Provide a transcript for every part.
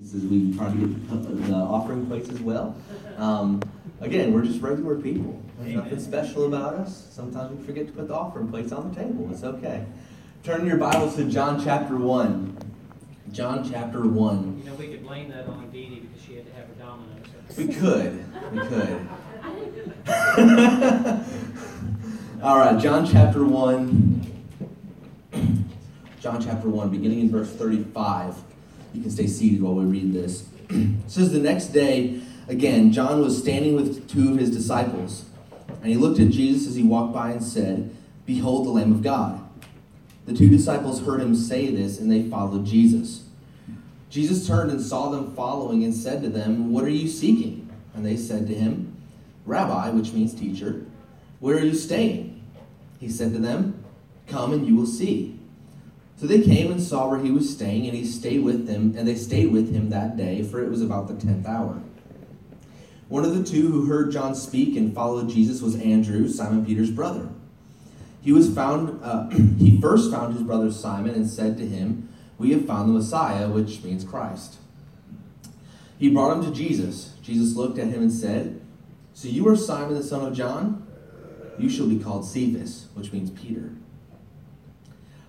As we try to get the offering plates as well. Um, again, we're just regular people. There's nothing special about us. Sometimes we forget to put the offering plates on the table. It's okay. Turn your Bibles to John chapter 1. John chapter 1. You know, we could blame that on Dee Dee because she had to have her dominoes. We could. We could. All right, John chapter 1. John chapter 1, beginning in verse 35. You can stay seated while we read this. it says, The next day, again, John was standing with two of his disciples. And he looked at Jesus as he walked by and said, Behold the Lamb of God. The two disciples heard him say this, and they followed Jesus. Jesus turned and saw them following and said to them, What are you seeking? And they said to him, Rabbi, which means teacher, where are you staying? He said to them, Come and you will see. So they came and saw where he was staying, and he stayed with them, and they stayed with him that day, for it was about the tenth hour. One of the two who heard John speak and followed Jesus was Andrew, Simon Peter's brother. He was found. Uh, he first found his brother Simon and said to him, "We have found the Messiah, which means Christ." He brought him to Jesus. Jesus looked at him and said, "So you are Simon the son of John? You shall be called Cephas, which means Peter."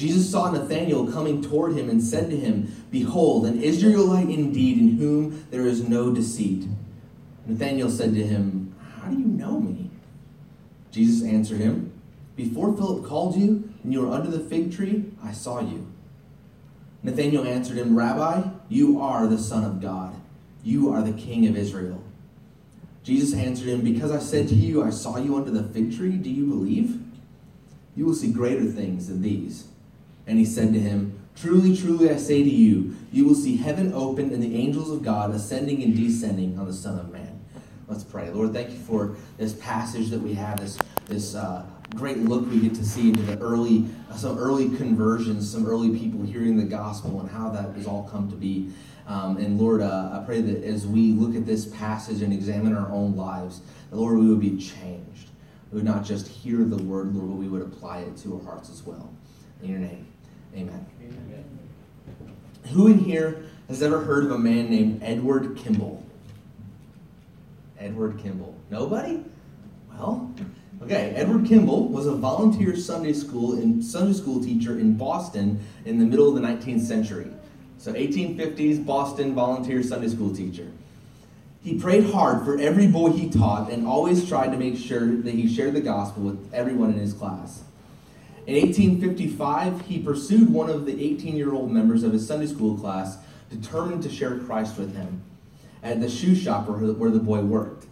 Jesus saw Nathanael coming toward him and said to him, Behold, an Israelite indeed, in whom there is no deceit. Nathanael said to him, How do you know me? Jesus answered him, Before Philip called you, and you were under the fig tree, I saw you. Nathanael answered him, Rabbi, you are the Son of God. You are the King of Israel. Jesus answered him, Because I said to you, I saw you under the fig tree, do you believe? You will see greater things than these. And he said to him, Truly, truly, I say to you, you will see heaven open and the angels of God ascending and descending on the Son of Man. Let's pray. Lord, thank you for this passage that we have, this, this uh, great look we get to see into the early, uh, some early conversions, some early people hearing the gospel and how that has all come to be. Um, and Lord, uh, I pray that as we look at this passage and examine our own lives, that Lord, we would be changed. We would not just hear the word, Lord, but we would apply it to our hearts as well. In your name. Amen. Amen. Who in here has ever heard of a man named Edward Kimball? Edward Kimball. Nobody? Well, okay. Edward Kimball was a volunteer Sunday school in Sunday school teacher in Boston in the middle of the 19th century. So 1850s Boston volunteer Sunday school teacher. He prayed hard for every boy he taught and always tried to make sure that he shared the gospel with everyone in his class. In 1855, he pursued one of the 18 year old members of his Sunday school class, determined to share Christ with him at the shoe shop where the boy worked.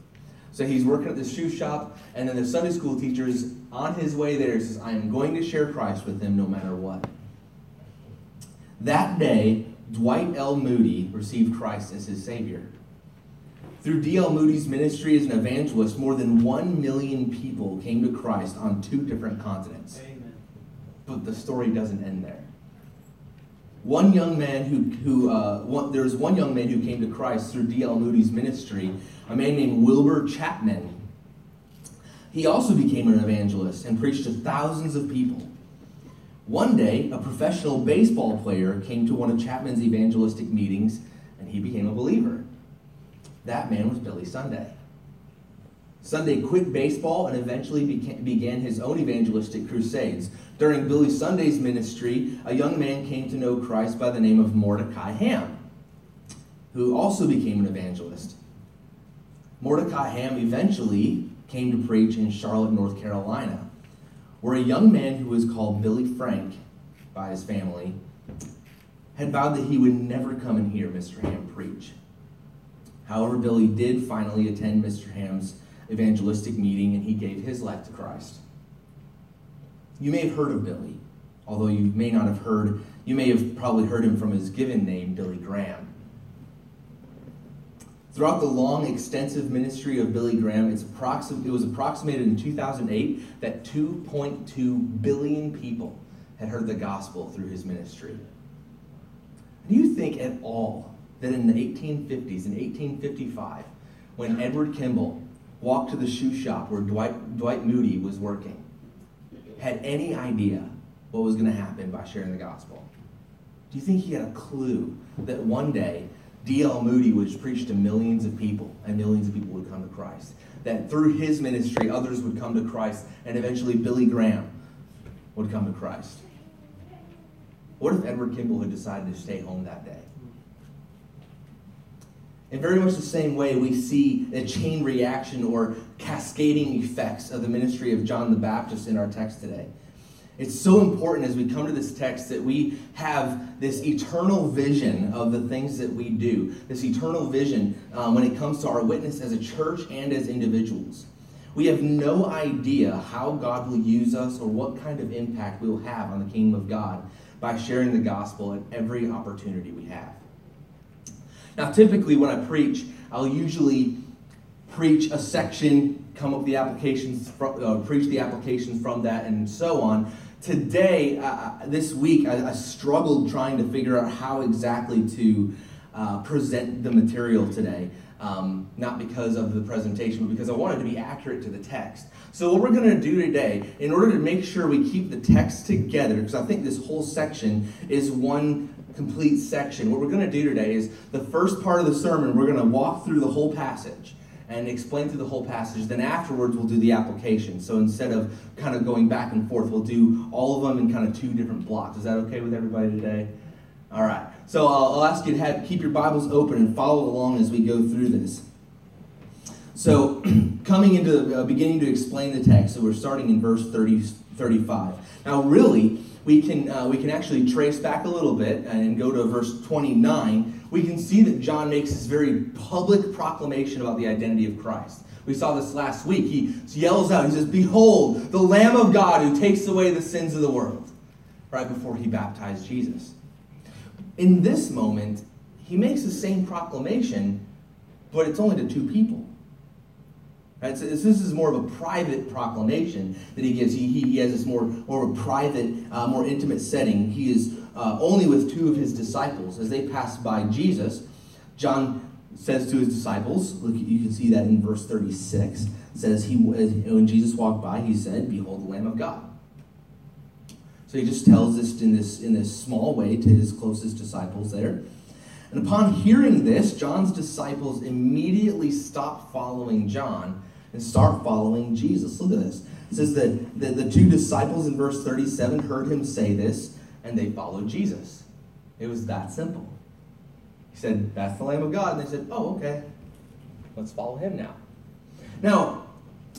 So he's working at the shoe shop, and then the Sunday school teacher is on his way there says, I am going to share Christ with him no matter what. That day, Dwight L. Moody received Christ as his Savior. Through D.L. Moody's ministry as an evangelist, more than one million people came to Christ on two different continents. But the story doesn't end there. One young man who, who uh, one, there was one young man who came to Christ through D.L. Moody's ministry, a man named Wilbur Chapman. He also became an evangelist and preached to thousands of people. One day, a professional baseball player came to one of Chapman's evangelistic meetings and he became a believer. That man was Billy Sunday. Sunday quit baseball and eventually began his own evangelistic crusades. During Billy Sunday's ministry, a young man came to know Christ by the name of Mordecai Ham, who also became an evangelist. Mordecai Ham eventually came to preach in Charlotte, North Carolina, where a young man who was called Billy Frank by his family had vowed that he would never come and hear Mr. Ham preach. However, Billy did finally attend Mr. Ham's evangelistic meeting and he gave his life to Christ. You may have heard of Billy, although you may not have heard, you may have probably heard him from his given name, Billy Graham. Throughout the long, extensive ministry of Billy Graham, approxim- it was approximated in 2008 that 2.2 billion people had heard the gospel through his ministry. Do you think at all that in the 1850s, in 1855, when Edward Kimball walked to the shoe shop where Dwight, Dwight Moody was working, had any idea what was going to happen by sharing the gospel? Do you think he had a clue that one day D.L. Moody would preach to millions of people and millions of people would come to Christ? That through his ministry, others would come to Christ and eventually Billy Graham would come to Christ? What if Edward Kimball had decided to stay home that day? In very much the same way, we see a chain reaction or cascading effects of the ministry of John the Baptist in our text today. It's so important as we come to this text that we have this eternal vision of the things that we do, this eternal vision um, when it comes to our witness as a church and as individuals. We have no idea how God will use us or what kind of impact we'll have on the kingdom of God by sharing the gospel at every opportunity we have. Now, typically, when I preach, I'll usually preach a section, come up with the applications, from, uh, preach the applications from that, and so on. Today, uh, this week, I, I, struggled trying to figure out how exactly to uh, present the material today. Um, not because of the presentation, but because I wanted to be accurate to the text. So, what we're going to do today, in order to make sure we keep the text together, because I think this whole section is one complete section. What we're going to do today is the first part of the sermon, we're going to walk through the whole passage and explain through the whole passage. Then afterwards, we'll do the application. So instead of kind of going back and forth, we'll do all of them in kind of two different blocks. Is that okay with everybody today? All right. So I'll, ask you to have, keep your Bibles open and follow along as we go through this. So, coming into uh, beginning to explain the text, so we're starting in verse 30, 35. Now, really, we can, uh, we can actually trace back a little bit and go to verse 29. We can see that John makes this very public proclamation about the identity of Christ. We saw this last week. He yells out, he says, Behold, the Lamb of God who takes away the sins of the world, right before he baptized Jesus. In this moment, he makes the same proclamation, but it's only to two people. Right? So this is more of a private proclamation that he gives. He, he, he has this more, more of a private, uh, more intimate setting. He is uh, only with two of his disciples. As they pass by Jesus, John says to his disciples, look, you can see that in verse 36, says he when Jesus walked by, he said, Behold the Lamb of God. So he just tells this in this in this small way to his closest disciples there. And upon hearing this, John's disciples immediately stop following John and start following Jesus. Look at this. It says that the, the two disciples in verse 37 heard him say this, and they followed Jesus. It was that simple. He said, That's the Lamb of God. And they said, Oh, okay. Let's follow him now. Now,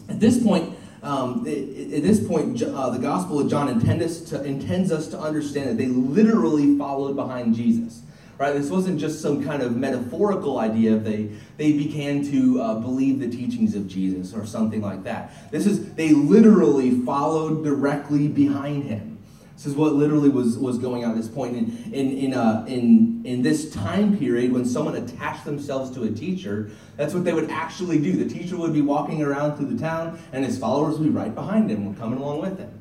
at this point, um, at this point, uh, the Gospel of John intends to, intends us to understand that they literally followed behind Jesus right? This wasn't just some kind of metaphorical idea. They they began to uh, believe the teachings of Jesus or something like that. This is they literally followed directly behind him. This is what literally was, was going on at this point. In, in, in, uh, in, in this time period, when someone attached themselves to a teacher, that's what they would actually do. The teacher would be walking around through the town, and his followers would be right behind him, coming along with him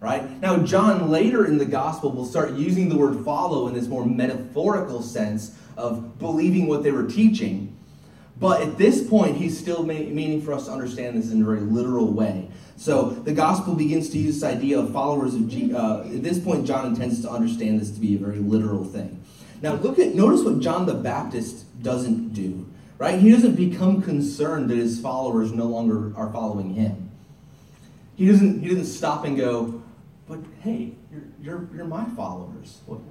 right? Now, John later in the gospel will start using the word follow in this more metaphorical sense of believing what they were teaching. But at this point, he's still meaning for us to understand this in a very literal way. So the gospel begins to use this idea of followers of Jesus. Uh, at this point, John intends to understand this to be a very literal thing. Now, look at notice what John the Baptist doesn't do. Right? He doesn't become concerned that his followers no longer are following him. He doesn't. He doesn't stop and go, but hey, you're, you're, you're my followers. Well,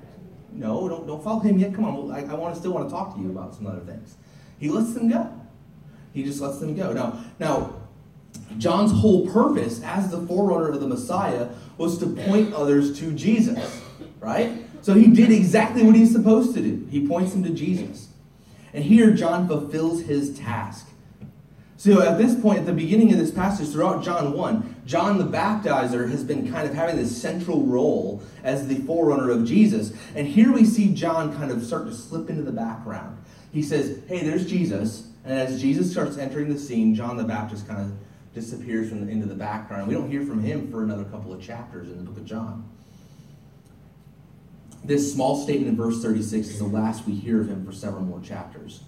no, don't, don't follow him yet. Come on, I, I want to still want to talk to you about some other things. He lets them go. He just lets them go. Now, now, John's whole purpose as the forerunner of the Messiah was to point others to Jesus, right? So he did exactly what he's supposed to do. He points them to Jesus. And here John fulfills his task. So at this point, at the beginning of this passage, throughout John 1, John the Baptizer has been kind of having this central role as the forerunner of Jesus. And here we see John kind of start to slip into the background. He says, Hey, there's Jesus. And as Jesus starts entering the scene, John the Baptist kind of disappears from the, into the background. We don't hear from him for another couple of chapters in the book of John. This small statement in verse 36 is the last we hear of him for several more chapters.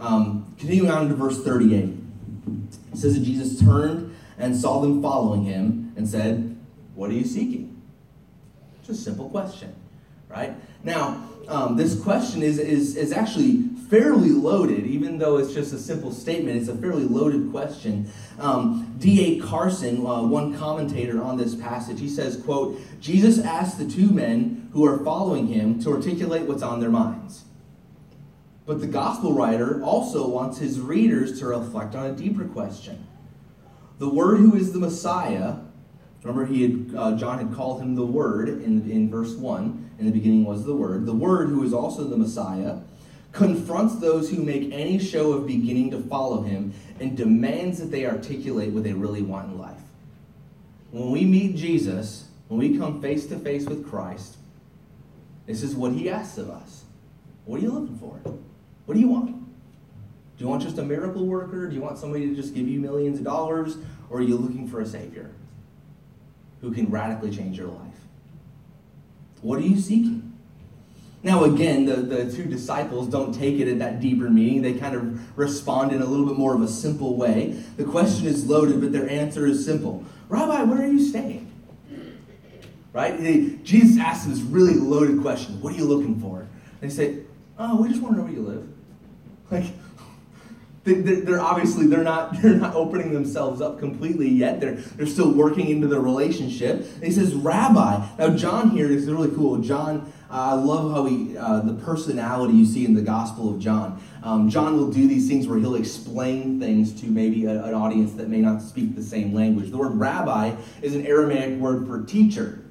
Um, continuing on to verse 38, it says that Jesus turned and saw them following him and said, What are you seeking? It's a simple question, right? Now, um, this question is, is, is actually fairly loaded, even though it's just a simple statement. It's a fairly loaded question. Um, D.A. Carson, uh, one commentator on this passage, he says, quote, Jesus asked the two men who are following him to articulate what's on their minds. But the gospel writer also wants his readers to reflect on a deeper question. The Word who is the Messiah, remember he had, uh, John had called him the Word in, in verse 1. In the beginning was the Word. The Word who is also the Messiah confronts those who make any show of beginning to follow him and demands that they articulate what they really want in life. When we meet Jesus, when we come face to face with Christ, this is what he asks of us. What are you looking for? What do you want? Do you want just a miracle worker? Do you want somebody to just give you millions of dollars? Or are you looking for a Savior who can radically change your life? What are you seeking? Now, again, the, the two disciples don't take it at that deeper meaning. They kind of respond in a little bit more of a simple way. The question is loaded, but their answer is simple Rabbi, where are you staying? Right? They, Jesus asks this really loaded question What are you looking for? And they say, Oh, we just want to know where you live. Like, they're obviously they're not they're not opening themselves up completely yet. They're they're still working into the relationship. And he says, "Rabbi." Now, John here is really cool. John, uh, I love how he uh, the personality you see in the Gospel of John. Um, John will do these things where he'll explain things to maybe a, an audience that may not speak the same language. The word "rabbi" is an Aramaic word for teacher.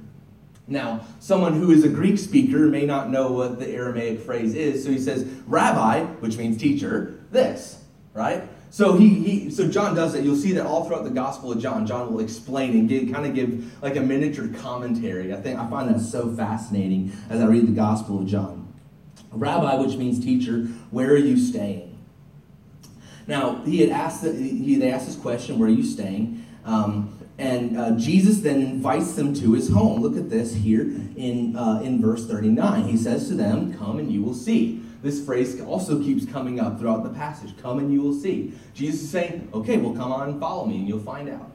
Now, someone who is a Greek speaker may not know what the Aramaic phrase is, so he says, Rabbi, which means teacher, this right? So he, he so John does that. You'll see that all throughout the Gospel of John, John will explain and give, kind of give like a miniature commentary. I think I find that so fascinating as I read the Gospel of John. Rabbi, which means teacher, where are you staying? Now he had asked the, he they asked this question, where are you staying? Um, and uh, Jesus then invites them to his home. Look at this here in uh, in verse 39. He says to them, "Come and you will see." This phrase also keeps coming up throughout the passage. Come and you will see. Jesus is saying, okay, well, come on and follow me and you'll find out.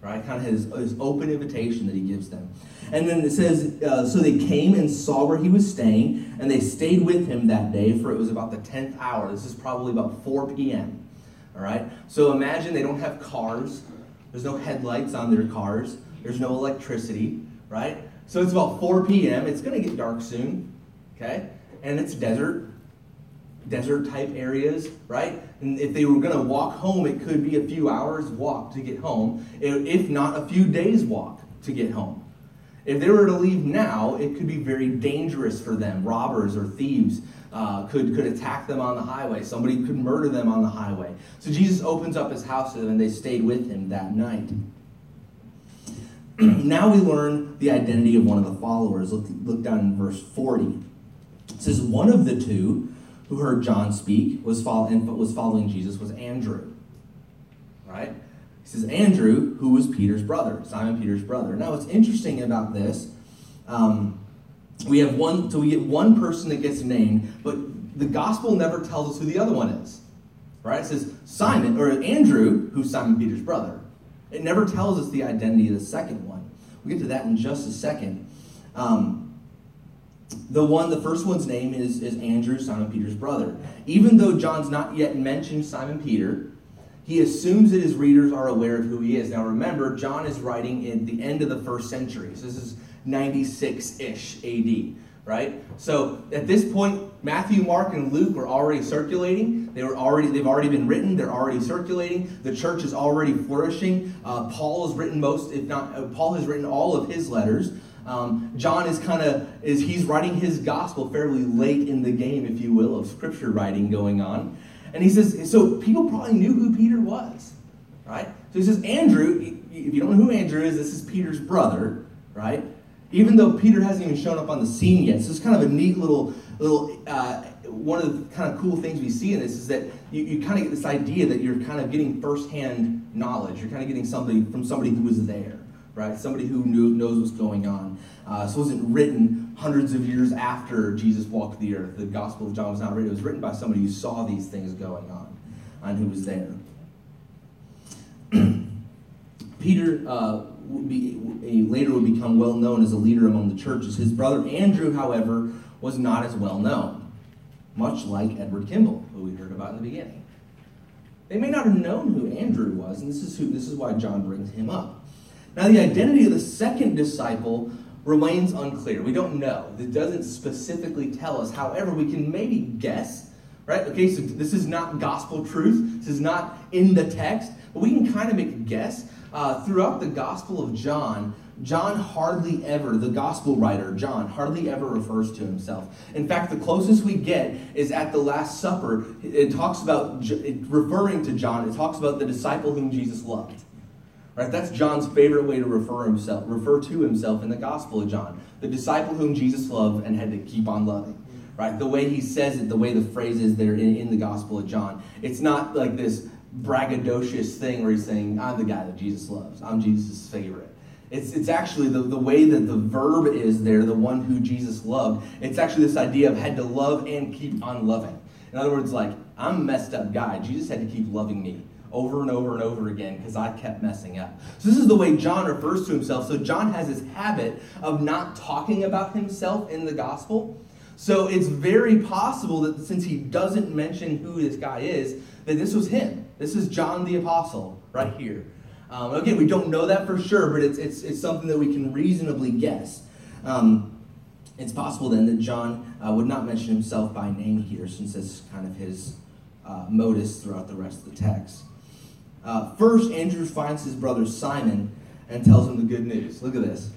Right? Kind of his, his open invitation that he gives them. And then it says, uh, so they came and saw where he was staying, and they stayed with him that day, for it was about the 10th hour. This is probably about 4 p.m. All right? So imagine they don't have cars, there's no headlights on their cars, there's no electricity, right? So it's about 4 p.m. It's going to get dark soon, okay? And it's desert desert type areas, right? And if they were going to walk home, it could be a few hours walk to get home, if not a few days walk to get home. If they were to leave now, it could be very dangerous for them. Robbers or thieves uh, could, could attack them on the highway. Somebody could murder them on the highway. So Jesus opens up his house to them, and they stayed with him that night. now we learn the identity of one of the followers. Look, look down in verse 40. It says, One of the two who heard John speak was, follow, and was following Jesus was Andrew. Right? He says, Andrew, who was Peter's brother, Simon Peter's brother. Now, what's interesting about this, um, we have one, so we get one person that gets named, but the gospel never tells us who the other one is. Right? It says Simon, or Andrew, who's Simon Peter's brother. It never tells us the identity of the second one. We'll get to that in just a second. Um, the one, the first one's name is, is Andrew, Simon Peter's brother. Even though John's not yet mentioned Simon Peter, he assumes that his readers are aware of who he is. Now remember, John is writing in the end of the first century. So this is 96-ish AD, right? So at this point, Matthew, Mark, and Luke were already circulating. They were already, they've already been written. They're already circulating. The church is already flourishing. Uh, Paul has written most, if not, uh, Paul has written all of his letters. Um, John is kind of is he's writing his gospel fairly late in the game, if you will, of scripture writing going on, and he says so people probably knew who Peter was, right? So he says Andrew. If you don't know who Andrew is, this is Peter's brother, right? Even though Peter hasn't even shown up on the scene yet, so it's kind of a neat little little uh, one of the kind of cool things we see in this is that you, you kind of get this idea that you're kind of getting firsthand knowledge. You're kind of getting something from somebody who was there, right? Somebody who knew, knows what's going on. Uh, so it wasn't written hundreds of years after Jesus walked the earth. The Gospel of John was not written. It was written by somebody who saw these things going on and who was there. Peter uh, would be, later would become well known as a leader among the churches. His brother Andrew, however, was not as well known, much like Edward Kimball, who we heard about in the beginning. They may not have known who Andrew was, and this is, who, this is why John brings him up. Now, the identity of the second disciple remains unclear. We don't know. It doesn't specifically tell us. However, we can maybe guess, right? Okay, so this is not gospel truth. This is not in the text, but we can kind of make a guess. Uh, throughout the Gospel of John, John hardly ever, the gospel writer, John, hardly ever refers to himself. In fact, the closest we get is at the Last Supper. It talks about, referring to John, it talks about the disciple whom Jesus loved. Right? That's John's favorite way to refer himself, refer to himself in the Gospel of John. The disciple whom Jesus loved and had to keep on loving. Right? The way he says it, the way the phrase is there in, in the Gospel of John. It's not like this braggadocious thing where he's saying, I'm the guy that Jesus loves. I'm Jesus' favorite. It's, it's actually the, the way that the verb is there, the one who Jesus loved. It's actually this idea of had to love and keep on loving. In other words, like, I'm a messed up guy. Jesus had to keep loving me over and over and over again because I kept messing up. So, this is the way John refers to himself. So, John has this habit of not talking about himself in the gospel. So, it's very possible that since he doesn't mention who this guy is, that this was him. This is John the Apostle right here. Um, again, we don't know that for sure, but it's, it's, it's something that we can reasonably guess. Um, it's possible then that John uh, would not mention himself by name here, since that's kind of his uh, modus throughout the rest of the text. Uh, first, Andrew finds his brother Simon and tells him the good news. Look at this.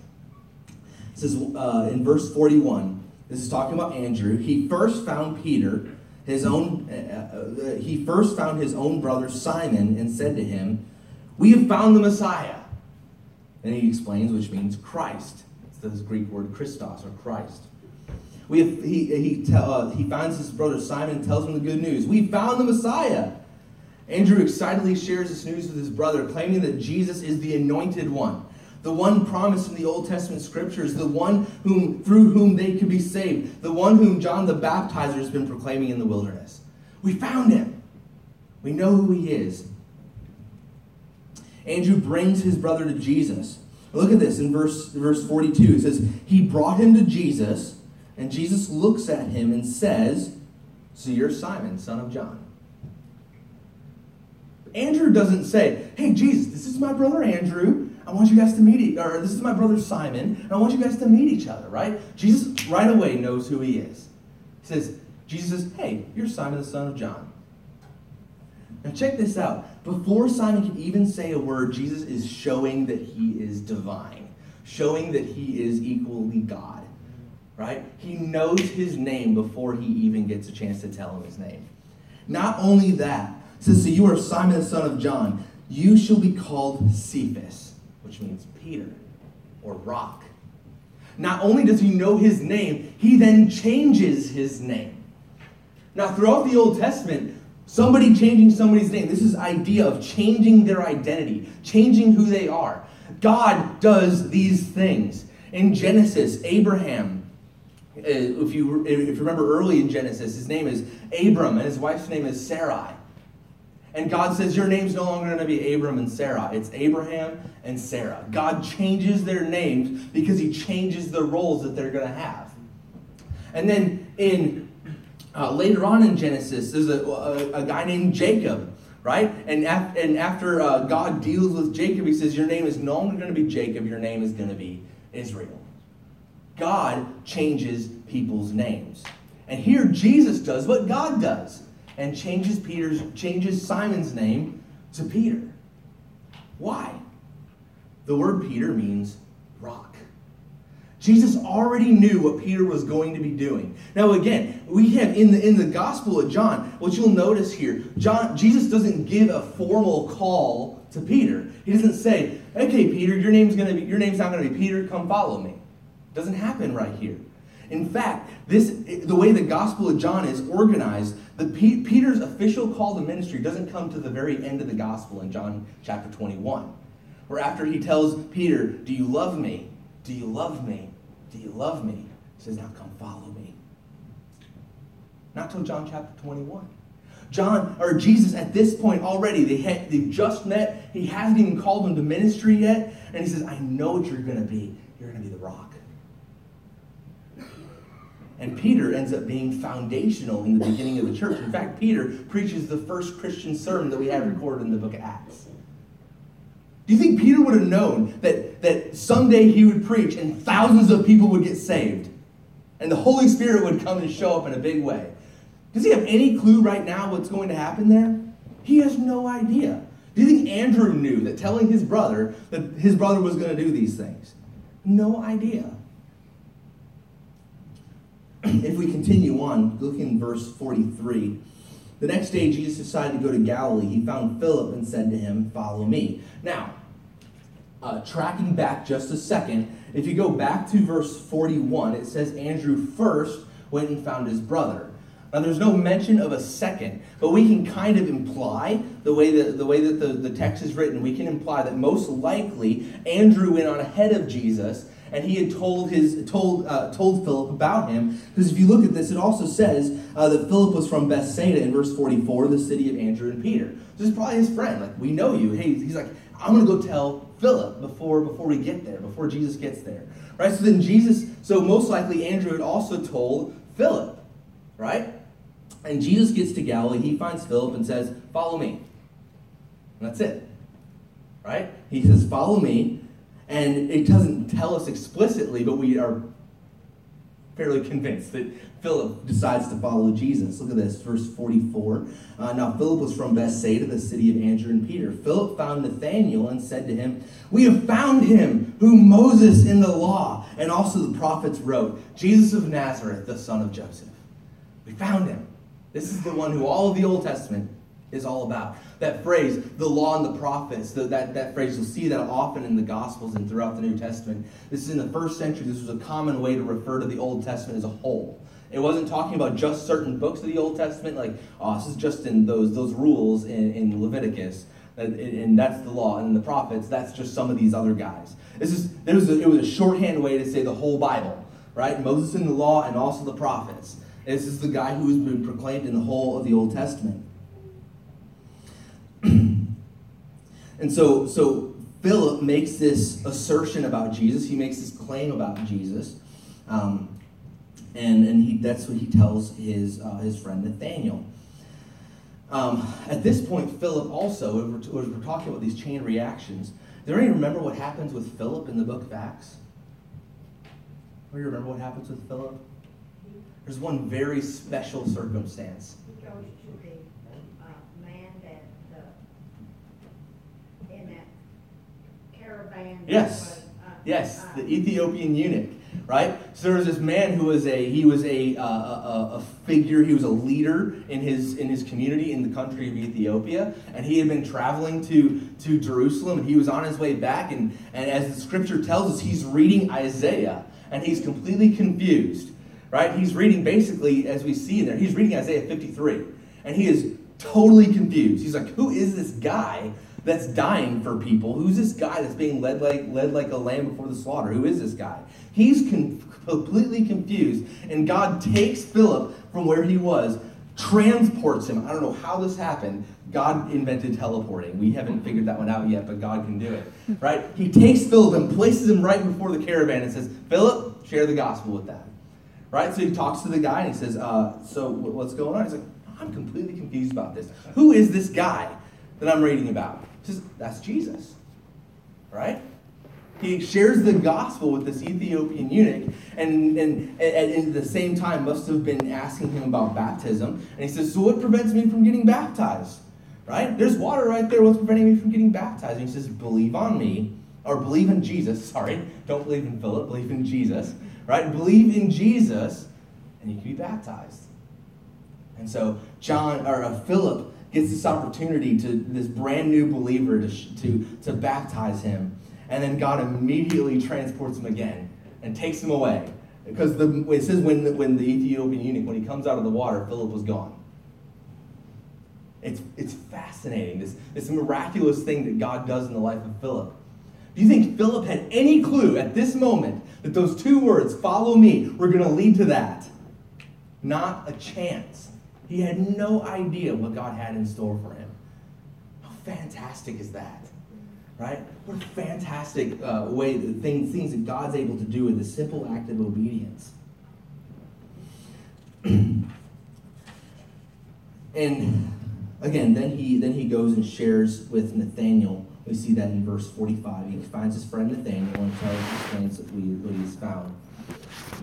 It says uh, in verse 41, this is talking about Andrew. He first found Peter his own, uh, uh, he first found his own brother Simon and said to him, We have found the Messiah. And he explains, which means Christ. It's the Greek word Christos or Christ. We have, he, he, tell, uh, he finds his brother Simon and tells him the good news. We found the Messiah. Andrew excitedly shares this news with his brother, claiming that Jesus is the anointed one the one promised in the Old Testament scriptures, the one whom, through whom they could be saved, the one whom John the Baptizer has been proclaiming in the wilderness. We found him. We know who he is. Andrew brings his brother to Jesus. Look at this in verse, verse 42. It says, He brought him to Jesus, and Jesus looks at him and says, So you're Simon, son of John. Andrew doesn't say, Hey, Jesus, this is my brother Andrew. I want you guys to meet, or this is my brother Simon, and I want you guys to meet each other, right? Jesus right away knows who he is. He says, Jesus says, hey, you're Simon the son of John. Now check this out. Before Simon can even say a word, Jesus is showing that he is divine, showing that he is equally God, right? He knows his name before he even gets a chance to tell him his name. Not only that, says, so you are Simon the son of John. You shall be called Cephas which means Peter or rock. Not only does he know his name, he then changes his name. Now, throughout the Old Testament, somebody changing somebody's name, this is idea of changing their identity, changing who they are. God does these things. In Genesis, Abraham, uh, if you, if you remember early in Genesis, his name is Abram and his wife's name is Sarai. And God says, Your name's no longer going to be Abram and Sarah. It's Abraham and Sarah. God changes their names because He changes the roles that they're going to have. And then in uh, later on in Genesis, there's a, a, a guy named Jacob, right? And, af- and after uh, God deals with Jacob, He says, Your name is no longer going to be Jacob, your name is going to be Israel. God changes people's names. And here Jesus does what God does and changes Peter's changes Simon's name to Peter. Why? The word Peter means rock. Jesus already knew what Peter was going to be doing. Now again, we have in the in the Gospel of John, what you'll notice here, John Jesus doesn't give a formal call to Peter. He doesn't say, "Okay, Peter, your name's going to be your name's not going to be Peter, come follow me." Doesn't happen right here. In fact, this the way the Gospel of John is organized, the Peter's official call to ministry doesn't come to the very end of the Gospel in John chapter 21, where after he tells Peter, "Do you love me? Do you love me? Do you love me?" He says, "Now come follow me." Not till John chapter 21. John or Jesus at this point already, they had, they've just met. He hasn't even called them to ministry yet. And he says, I know what you're going to be. You're going to be the rock. And Peter ends up being foundational in the beginning of the church. In fact, Peter preaches the first Christian sermon that we have recorded in the book of Acts. Do you think Peter would have known that, that someday he would preach and thousands of people would get saved? And the Holy Spirit would come and show up in a big way? Does he have any clue right now what's going to happen there? He has no idea. Do you think Andrew knew that telling his brother that his brother was going to do these things? No idea. If we continue on, look in verse 43. The next day, Jesus decided to go to Galilee. He found Philip and said to him, Follow me. Now, uh, tracking back just a second, if you go back to verse 41, it says Andrew first went and found his brother. Now, there's no mention of a second, but we can kind of imply the way that the way that the, the text is written. We can imply that most likely Andrew went on ahead of Jesus, and he had told his told uh, told Philip about him. Because if you look at this, it also says uh, that Philip was from Bethsaida in verse 44, the city of Andrew and Peter. This is probably his friend. Like we know you. Hey, he's like, I'm gonna go tell Philip before before we get there, before Jesus gets there. Right. So then Jesus. So most likely Andrew had also told Philip. Right. And Jesus gets to Galilee, he finds Philip and says, Follow me. And that's it. Right? He says, Follow me. And it doesn't tell us explicitly, but we are fairly convinced that Philip decides to follow Jesus. Look at this, verse 44. Uh, now, Philip was from Bethsaida, the city of Andrew and Peter. Philip found Nathanael and said to him, We have found him whom Moses in the law and also the prophets wrote, Jesus of Nazareth, the son of Joseph. We found him. This is the one who all of the Old Testament is all about. That phrase, the law and the prophets, the, that, that phrase, you'll see that often in the Gospels and throughout the New Testament. This is in the first century, this was a common way to refer to the Old Testament as a whole. It wasn't talking about just certain books of the Old Testament, like, oh, this is just in those, those rules in, in Leviticus, and that's the law, and the prophets, that's just some of these other guys. This is, it, was a, it was a shorthand way to say the whole Bible, right? Moses in the law and also the prophets. This is the guy who has been proclaimed in the whole of the Old Testament. So, so Philip makes this assertion about Jesus. He makes this claim about Jesus. Um, and and he, that's what he tells his, uh, his friend Nathaniel. Um, at this point, Philip also, as we're, we're talking about these chain reactions, do you remember what happens with Philip in the book of Acts? Do you remember what happens with Philip? There's one very special circumstance. He goes to the uh, man that, the, in that caravan. Yes. uh, Yes, uh, the Ethiopian eunuch, right? So there was this man who was a he was a, uh, a, a figure. He was a leader in his in his community in the country of Ethiopia, and he had been traveling to to Jerusalem, and he was on his way back. And and as the scripture tells us, he's reading Isaiah, and he's completely confused right? He's reading basically, as we see in there, he's reading Isaiah 53, and he is totally confused. He's like, who is this guy that's dying for people? Who's this guy that's being led like led like a lamb before the slaughter? Who is this guy? He's con- completely confused, and God takes Philip from where he was, transports him. I don't know how this happened. God invented teleporting. We haven't figured that one out yet, but God can do it. Right? He takes Philip and places him right before the caravan and says, Philip, share the gospel with them. Right? So he talks to the guy and he says, uh, So what's going on? He's like, I'm completely confused about this. Who is this guy that I'm reading about? That's Jesus. Right? He shares the gospel with this Ethiopian eunuch, and, and, and, at the same time must have been asking him about baptism. And he says, So what prevents me from getting baptized? Right? There's water right there. What's preventing me from getting baptized? And he says, Believe on me, or believe in Jesus. Sorry, don't believe in Philip, believe in Jesus right? Believe in Jesus, and you can be baptized. And so John or uh, Philip gets this opportunity to this brand new believer to, to, to baptize him. And then God immediately transports him again and takes him away Because the, it says when the, when the Ethiopian eunuch, when he comes out of the water, Philip was gone. It's, it's fascinating, this, this miraculous thing that God does in the life of Philip. Do you think Philip had any clue at this moment that those two words, follow me, were going to lead to that? Not a chance. He had no idea what God had in store for him. How fantastic is that? Right? What a fantastic uh, way, things, things that God's able to do with a simple act of obedience. and again, then he then he goes and shares with Nathaniel. We see that in verse 45. He finds his friend Nathaniel and tells explains what he's found.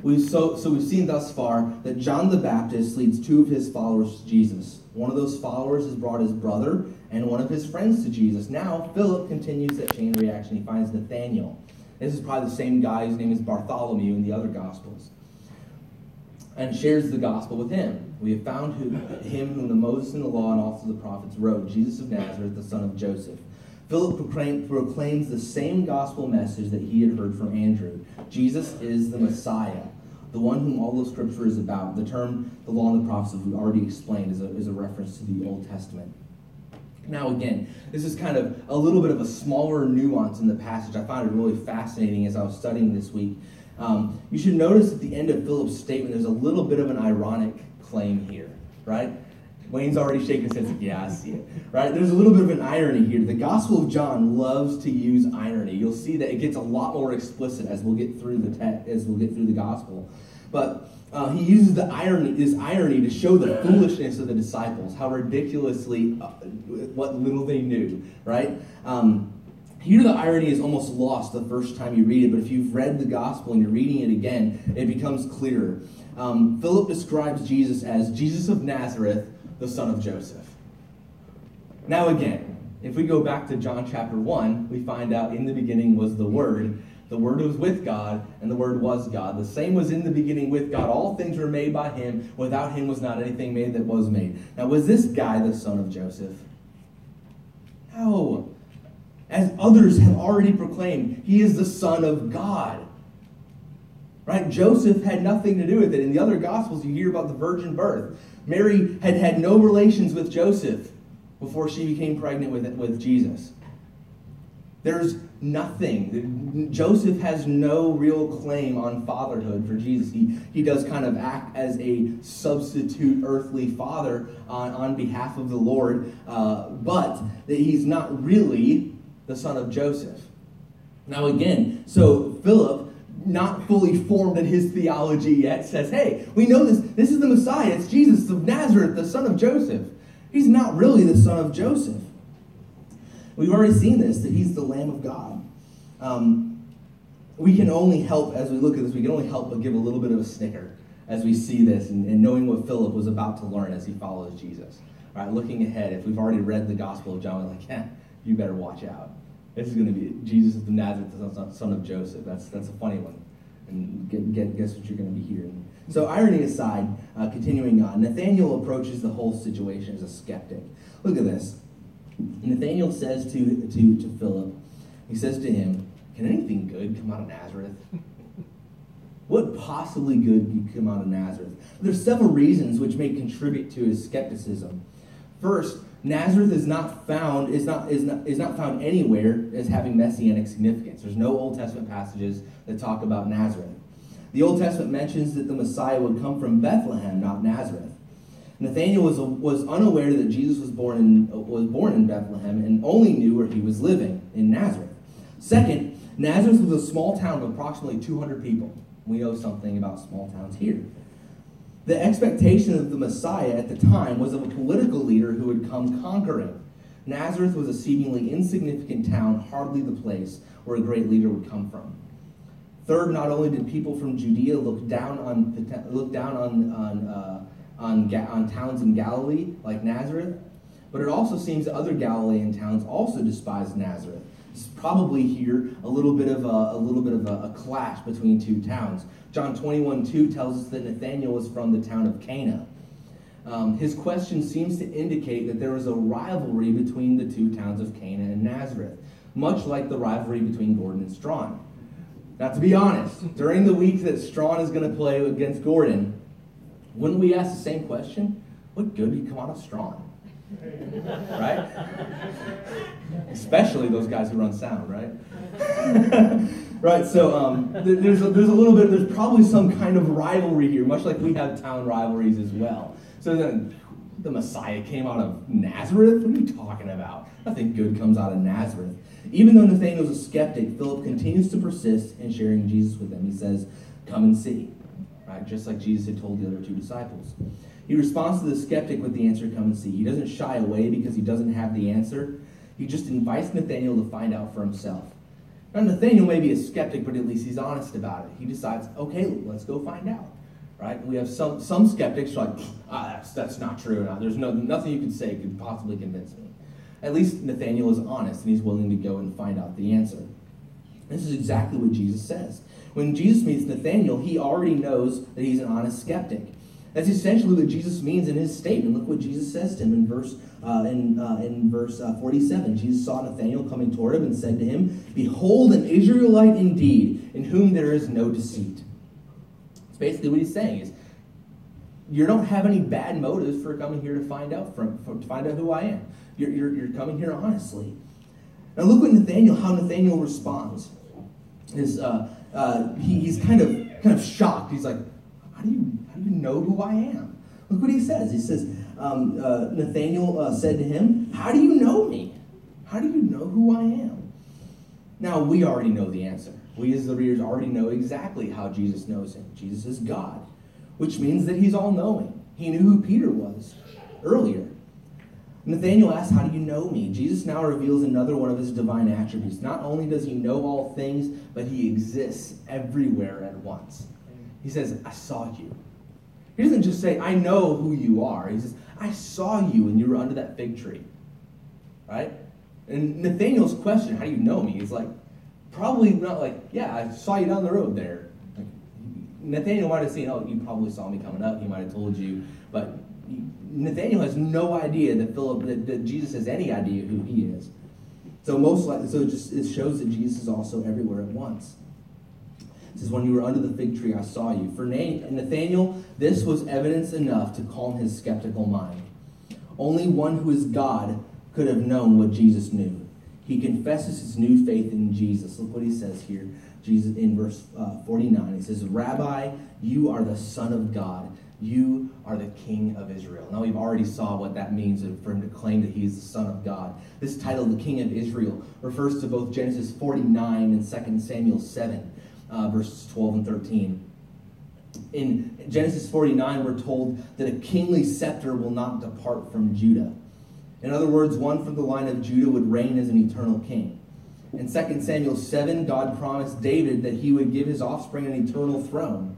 We've so, so we've seen thus far that John the Baptist leads two of his followers to Jesus. One of those followers has brought his brother and one of his friends to Jesus. Now, Philip continues that chain reaction. He finds Nathaniel. This is probably the same guy whose name is Bartholomew in the other Gospels. And shares the gospel with him. We have found who, him whom the Moses and the law and also the prophets wrote, Jesus of Nazareth, the son of Joseph. Philip proclaims the same gospel message that he had heard from Andrew. Jesus is the Messiah the one whom all the scripture is about. The term the law and the prophets, we already explained, is a, is a reference to the Old Testament. Now, again, this is kind of a little bit of a smaller nuance in the passage. I found it really fascinating as I was studying this week. Um, you should notice at the end of Philip's statement, there's a little bit of an ironic claim here, right? Wayne's already shaking his head, like, yeah, I see it. Right? There's a little bit of an irony here. The Gospel of John loves to use irony. You'll see that it gets a lot more explicit as we'll get through the as we'll get through the Gospel. But uh, he uses the irony, this irony, to show the foolishness of the disciples, how ridiculously uh, what little they knew. Right? Um, here, the irony is almost lost the first time you read it, but if you've read the Gospel and you're reading it again, it becomes clearer. Um, Philip describes Jesus as Jesus of Nazareth the son of Joseph. Now, again, if we go back to John chapter 1, we find out in the beginning was the Word. The Word was with God, and the Word was God. The same was in the beginning with God. All things were made by Him. Without Him was not anything made that was made. Now, was this guy the son of Joseph? No. As others have already proclaimed, he is the Son of God. Right? Joseph had nothing to do with it. In the other Gospels, you hear about the virgin birth. Mary had had no relations with Joseph before she became pregnant with, with Jesus. There's nothing. Joseph has no real claim on fatherhood for Jesus. He, he does kind of act as a substitute earthly father on, on behalf of the Lord, uh, but he's not really the son of Joseph. Now, again, so Philip not fully formed in his theology yet, says, hey, we know this. This is the Messiah. It's Jesus of Nazareth, the son of Joseph. He's not really the son of Joseph. We've already seen this, that he's the Lamb of God. Um, we can only help, as we look at this, we can only help but give a little bit of a snicker as we see this and, and knowing what Philip was about to learn as he follows Jesus. All right, looking ahead, if we've already read the Gospel of John, we're like, yeah, you better watch out. This is going to be Jesus of Nazareth, the son of Joseph. That's, that's a funny one. And get, get, guess what you're going to be hearing. So, irony aside, uh, continuing on, Nathaniel approaches the whole situation as a skeptic. Look at this. Nathaniel says to, to, to Philip, he says to him, Can anything good come out of Nazareth? what possibly good could come out of Nazareth? There's several reasons which may contribute to his skepticism. First, Nazareth is not found is not is not is not found anywhere as having messianic significance. There's no Old Testament passages that talk about Nazareth. The Old Testament mentions that the Messiah would come from Bethlehem, not Nazareth. Nathanael was, was unaware that Jesus was born in was born in Bethlehem and only knew where he was living in Nazareth. Second, Nazareth was a small town of approximately 200 people. We know something about small towns here. The expectation of the Messiah at the time was of a political leader who would come conquering. Nazareth was a seemingly insignificant town, hardly the place where a great leader would come from. Third, not only did people from Judea look down on look down on on uh, on, on towns in Galilee like Nazareth, but it also seems other Galilean towns also despised Nazareth. Probably here a little bit of a, a little bit of a, a clash between two towns. John 21 2 tells us that Nathanael was from the town of Cana. Um, his question seems to indicate that there was a rivalry between the two towns of Cana and Nazareth, much like the rivalry between Gordon and Strawn. Now, to be honest, during the week that Strawn is going to play against Gordon, wouldn't we ask the same question? What good could come out of Strawn? Right? Especially those guys who run sound, right? right, so um, there's, a, there's a little bit, there's probably some kind of rivalry here, much like we have town rivalries as well. So then the Messiah came out of Nazareth? What are you talking about? Nothing good comes out of Nazareth. Even though Nathanael's a skeptic, Philip continues to persist in sharing Jesus with them. He says, Come and see. Right? Just like Jesus had told the other two disciples. He responds to the skeptic with the answer, Come and see. He doesn't shy away because he doesn't have the answer. He just invites Nathanael to find out for himself. Now, Nathanael may be a skeptic, but at least he's honest about it. He decides, okay, let's go find out. Right? We have some, some skeptics like, ah, that's, that's not true. No, there's no, nothing you can say could possibly convince me. At least Nathanael is honest and he's willing to go and find out the answer. This is exactly what Jesus says. When Jesus meets Nathanael, he already knows that he's an honest skeptic. That's essentially what Jesus means in his statement. Look what Jesus says to him in verse uh, in, uh, in verse uh, 47. Jesus saw Nathanael coming toward him and said to him, Behold, an Israelite indeed, in whom there is no deceit. It's basically what he's saying is, you don't have any bad motives for coming here to find out from, to find out who I am. You're, you're, you're coming here honestly. Now look what Nathanael, how Nathanael responds. Is uh, uh, he, he's kind of kind of shocked. He's like, how do you you know who I am? Look what he says. He says, um, uh, Nathanael uh, said to him, How do you know me? How do you know who I am? Now we already know the answer. We as the readers already know exactly how Jesus knows him. Jesus is God, which means that he's all knowing. He knew who Peter was earlier. Nathanael asks, How do you know me? Jesus now reveals another one of his divine attributes. Not only does he know all things, but he exists everywhere at once. He says, I saw you. He doesn't just say, I know who you are. He says, I saw you when you were under that fig tree. Right? And Nathanael's question, How do you know me? He's like, probably not like, Yeah, I saw you down the road there. Like, Nathanael might have seen, Oh, you probably saw me coming up. He might have told you. But Nathanael has no idea that Philip, that, that Jesus has any idea who he is. So most likely, so it just it shows that Jesus is also everywhere at once. It says, "When you were under the fig tree, I saw you." For Nathanael, this was evidence enough to calm his skeptical mind. Only one who is God could have known what Jesus knew. He confesses his new faith in Jesus. Look what he says here. Jesus in verse uh, 49. He says, "Rabbi, you are the Son of God." You are the King of Israel. Now, we've already saw what that means for him to claim that he is the Son of God. This title, the King of Israel, refers to both Genesis 49 and 2 Samuel 7, uh, verses 12 and 13. In Genesis 49, we're told that a kingly scepter will not depart from Judah. In other words, one from the line of Judah would reign as an eternal king. In 2 Samuel 7, God promised David that he would give his offspring an eternal throne.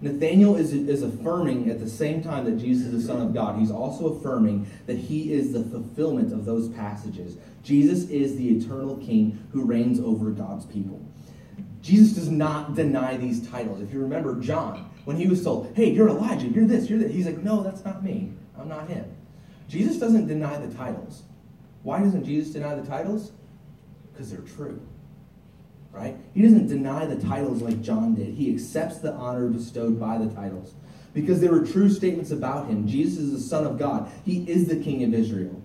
Nathanael is, is affirming at the same time that Jesus is the Son of God, he's also affirming that he is the fulfillment of those passages. Jesus is the eternal King who reigns over God's people. Jesus does not deny these titles. If you remember John, when he was told, hey, you're Elijah, you're this, you're that, he's like, no, that's not me. I'm not him. Jesus doesn't deny the titles. Why doesn't Jesus deny the titles? Because they're true right? He doesn't deny the titles like John did. He accepts the honor bestowed by the titles because there were true statements about him. Jesus is the Son of God. He is the King of Israel.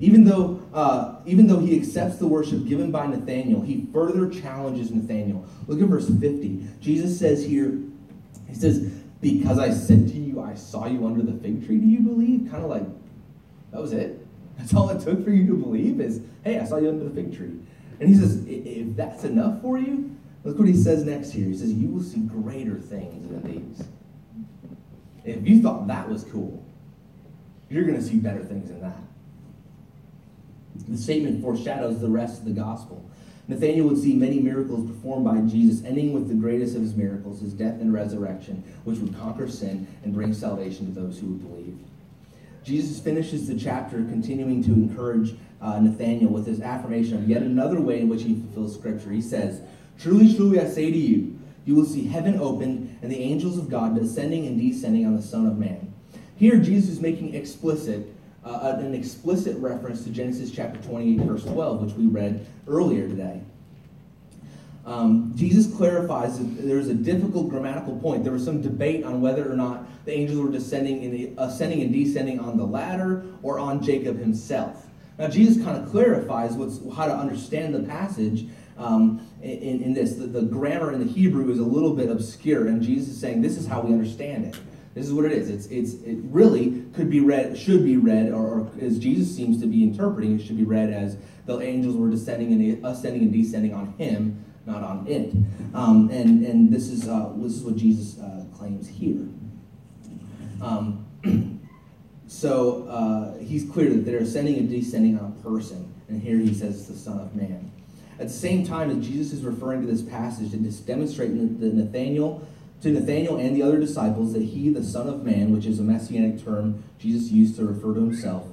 Even though, uh, even though he accepts the worship given by Nathanael, he further challenges Nathanael. Look at verse 50. Jesus says here, he says, Because I said to you, I saw you under the fig tree, do you believe? Kind of like, that was it. That's all it took for you to believe is, hey, I saw you under the fig tree. And he says, if that's enough for you, look what he says next here. He says, you will see greater things than these. If you thought that was cool, you're going to see better things than that. The statement foreshadows the rest of the gospel. Nathanael would see many miracles performed by Jesus, ending with the greatest of his miracles, his death and resurrection, which would conquer sin and bring salvation to those who would believe. Jesus finishes the chapter continuing to encourage uh, Nathanael with his affirmation of yet another way in which he fulfills Scripture. He says, Truly, truly, I say to you, you will see heaven opened and the angels of God descending and descending on the Son of Man. Here, Jesus is making explicit uh, an explicit reference to Genesis chapter 28, verse 12, which we read earlier today. Um, Jesus clarifies that there was a difficult grammatical point. There was some debate on whether or not the angels were descending and ascending and descending on the ladder or on Jacob himself. Now Jesus kind of clarifies what's how to understand the passage um, in, in this. The, the grammar in the Hebrew is a little bit obscure, and Jesus is saying this is how we understand it. This is what it is. It's, it's, it really could be read, should be read, or, or, as Jesus seems to be interpreting, it should be read as the angels were descending and ascending and descending on him, not on it. Um, and, and this is uh, this is what Jesus uh, claims here. Um, so uh, he's clear that they're ascending and descending on a person, and here he says it's the Son of Man. At the same time as Jesus is referring to this passage to demonstrate the Nathanael to Nathanael and the other disciples that he, the Son of Man, which is a messianic term Jesus used to refer to himself,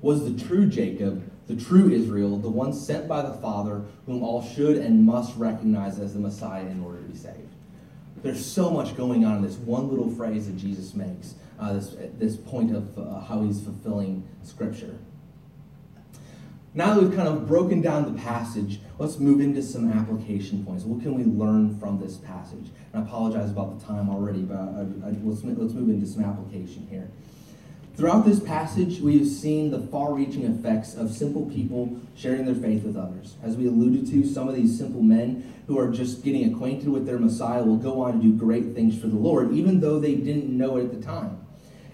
was the true Jacob, the true Israel, the one sent by the Father, whom all should and must recognize as the Messiah in order to be saved. There's so much going on in this one little phrase that Jesus makes, uh, this, this point of uh, how he's fulfilling Scripture. Now that we've kind of broken down the passage, let's move into some application points. What can we learn from this passage? And I apologize about the time already, but I, I, let's, let's move into some application here. Throughout this passage, we have seen the far reaching effects of simple people sharing their faith with others. As we alluded to, some of these simple men who are just getting acquainted with their Messiah will go on to do great things for the Lord, even though they didn't know it at the time.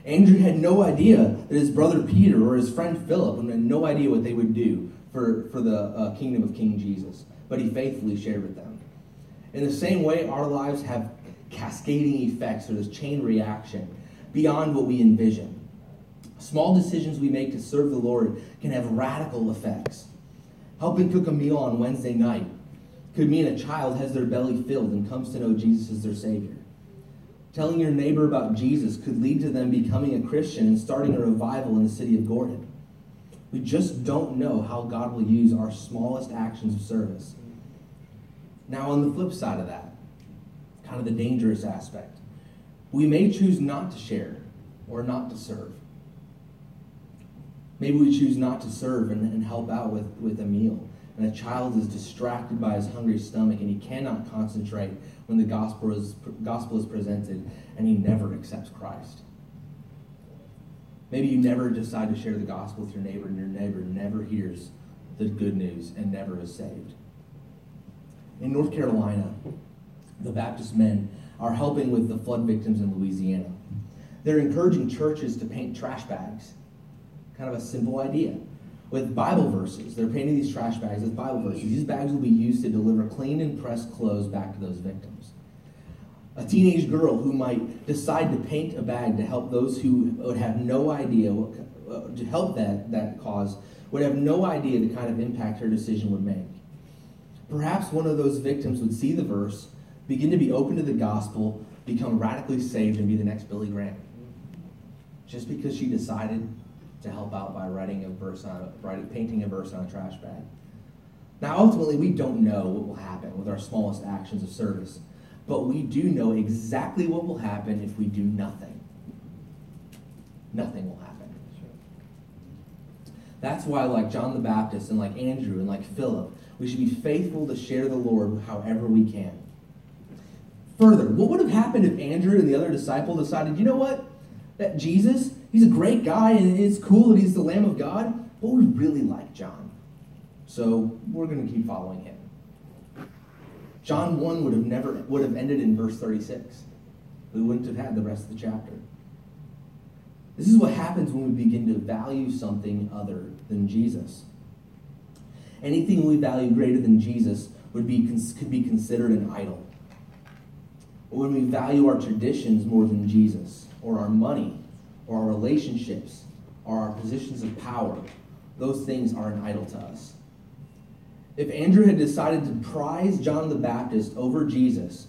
Andrew had no idea that his brother Peter or his friend Philip had no idea what they would do for, for the uh, kingdom of King Jesus, but he faithfully shared with them. In the same way, our lives have cascading effects or this chain reaction beyond what we envision. Small decisions we make to serve the Lord can have radical effects. Helping cook a meal on Wednesday night could mean a child has their belly filled and comes to know Jesus as their Savior. Telling your neighbor about Jesus could lead to them becoming a Christian and starting a revival in the city of Gordon. We just don't know how God will use our smallest actions of service. Now, on the flip side of that, kind of the dangerous aspect, we may choose not to share or not to serve. Maybe we choose not to serve and, and help out with, with a meal. And a child is distracted by his hungry stomach and he cannot concentrate when the gospel is, gospel is presented and he never accepts Christ. Maybe you never decide to share the gospel with your neighbor and your neighbor never hears the good news and never is saved. In North Carolina, the Baptist men are helping with the flood victims in Louisiana. They're encouraging churches to paint trash bags. Kind of a simple idea with Bible verses. They're painting these trash bags with Bible verses. These bags will be used to deliver clean and pressed clothes back to those victims. A teenage girl who might decide to paint a bag to help those who would have no idea, what, uh, to help that, that cause, would have no idea the kind of impact her decision would make. Perhaps one of those victims would see the verse, begin to be open to the gospel, become radically saved, and be the next Billy Graham. Just because she decided to help out by writing a verse on writing, painting a verse on a trash bag. Now, ultimately, we don't know what will happen with our smallest actions of service, but we do know exactly what will happen if we do nothing. Nothing will happen. That's why, like John the Baptist and like Andrew and like Philip, we should be faithful to share the Lord however we can. Further, what would have happened if Andrew and the other disciple decided, you know what? That Jesus, he's a great guy and it's cool that he's the Lamb of God, but we really like John. So we're going to keep following him. John 1 would have never would have ended in verse 36. We wouldn't have had the rest of the chapter. This is what happens when we begin to value something other than Jesus. Anything we value greater than Jesus would be could be considered an idol. Or when we value our traditions more than Jesus, or our money, or our relationships, or our positions of power, those things are an idol to us. If Andrew had decided to prize John the Baptist over Jesus,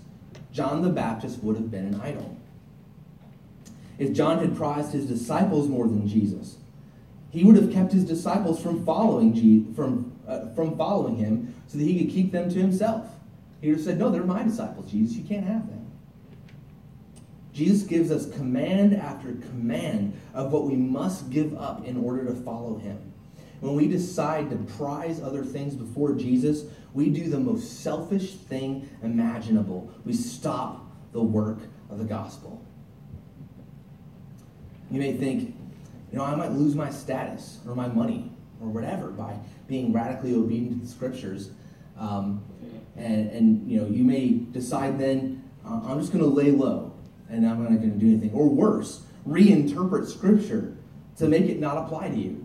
John the Baptist would have been an idol. If John had prized his disciples more than Jesus, he would have kept his disciples from following from, uh, from following him so that he could keep them to himself. He would have said, No, they're my disciples, Jesus. You can't have them. Jesus gives us command after command of what we must give up in order to follow him. When we decide to prize other things before Jesus, we do the most selfish thing imaginable. We stop the work of the gospel. You may think, you know, I might lose my status or my money or whatever by being radically obedient to the scriptures. Um, and, and, you know, you may decide then, uh, I'm just going to lay low and I'm not going to do anything. Or worse, reinterpret scripture to make it not apply to you.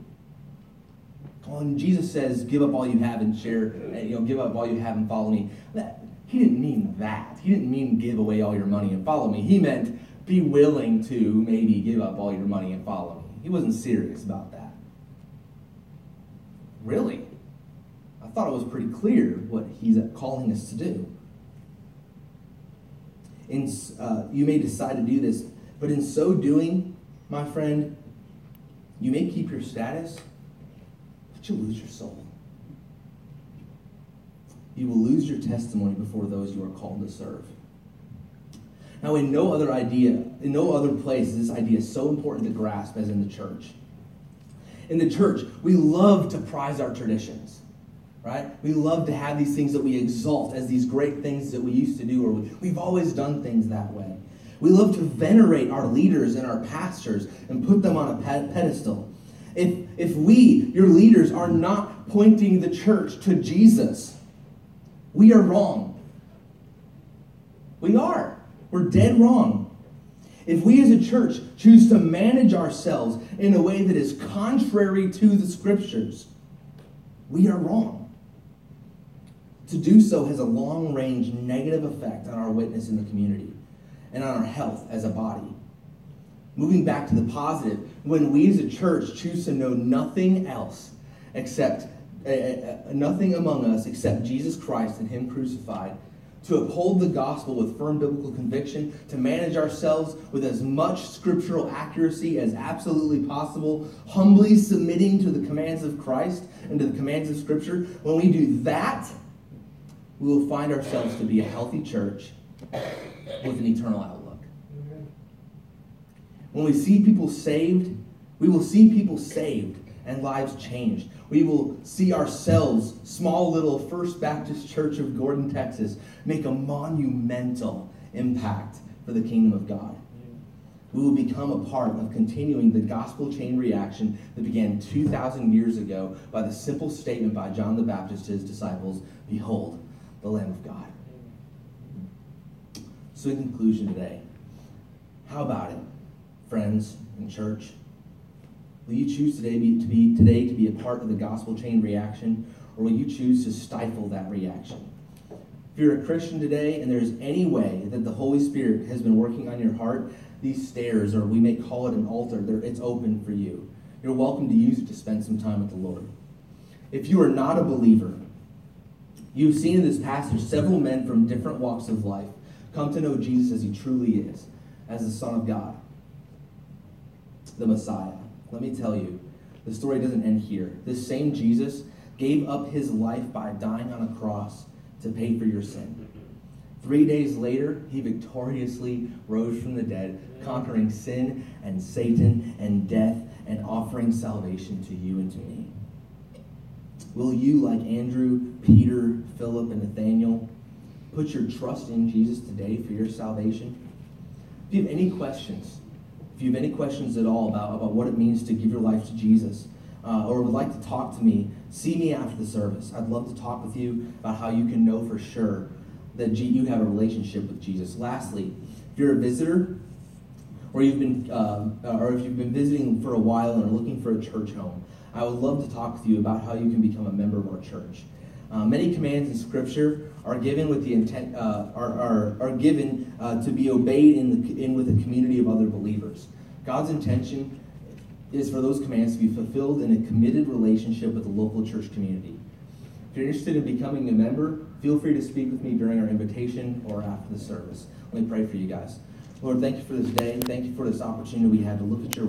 When Jesus says, "Give up all you have and share," and, you know, give up all you have and follow me. That, he didn't mean that. He didn't mean give away all your money and follow me. He meant be willing to maybe give up all your money and follow me. He wasn't serious about that. Really? I thought it was pretty clear what he's calling us to do. In, uh, you may decide to do this, but in so doing, my friend, you may keep your status, you'll lose your soul. You will lose your testimony before those you are called to serve. Now, in no other idea, in no other place is this idea so important to grasp as in the church. In the church, we love to prize our traditions, right? We love to have these things that we exalt as these great things that we used to do, or we've always done things that way. We love to venerate our leaders and our pastors and put them on a pedestal. If, if we, your leaders, are not pointing the church to Jesus, we are wrong. We are. We're dead wrong. If we as a church choose to manage ourselves in a way that is contrary to the scriptures, we are wrong. To do so has a long range negative effect on our witness in the community and on our health as a body. Moving back to the positive, when we as a church choose to know nothing else except uh, nothing among us except Jesus Christ and Him crucified, to uphold the gospel with firm biblical conviction, to manage ourselves with as much scriptural accuracy as absolutely possible, humbly submitting to the commands of Christ and to the commands of Scripture, when we do that, we will find ourselves to be a healthy church with an eternal outlook. When we see people saved, we will see people saved and lives changed. We will see ourselves, small little First Baptist Church of Gordon, Texas, make a monumental impact for the kingdom of God. We will become a part of continuing the gospel chain reaction that began 2,000 years ago by the simple statement by John the Baptist to his disciples Behold, the Lamb of God. So, in conclusion today, how about it, friends in church? Will you choose today to be today to be a part of the gospel chain reaction, or will you choose to stifle that reaction? If you're a Christian today and there's any way that the Holy Spirit has been working on your heart, these stairs, or we may call it an altar, it's open for you. You're welcome to use it to spend some time with the Lord. If you are not a believer, you've seen in this passage several men from different walks of life come to know Jesus as he truly is, as the Son of God, the Messiah. Let me tell you, the story doesn't end here. This same Jesus gave up his life by dying on a cross to pay for your sin. Three days later, he victoriously rose from the dead, conquering sin and Satan and death and offering salvation to you and to me. Will you, like Andrew, Peter, Philip, and Nathanael, put your trust in Jesus today for your salvation? If you have any questions, if you have any questions at all about, about what it means to give your life to Jesus, uh, or would like to talk to me, see me after the service. I'd love to talk with you about how you can know for sure that you have a relationship with Jesus. Lastly, if you're a visitor, or you've been, uh, or if you've been visiting for a while and are looking for a church home, I would love to talk with you about how you can become a member of our church. Uh, many commands in Scripture are given with the intent uh, are, are, are given uh, to be obeyed in, the, in with a community of other believers. God's intention is for those commands to be fulfilled in a committed relationship with the local church community. If you're interested in becoming a member, feel free to speak with me during our invitation or after the service. Let me pray for you guys. Lord, thank you for this day. Thank you for this opportunity we had to look at your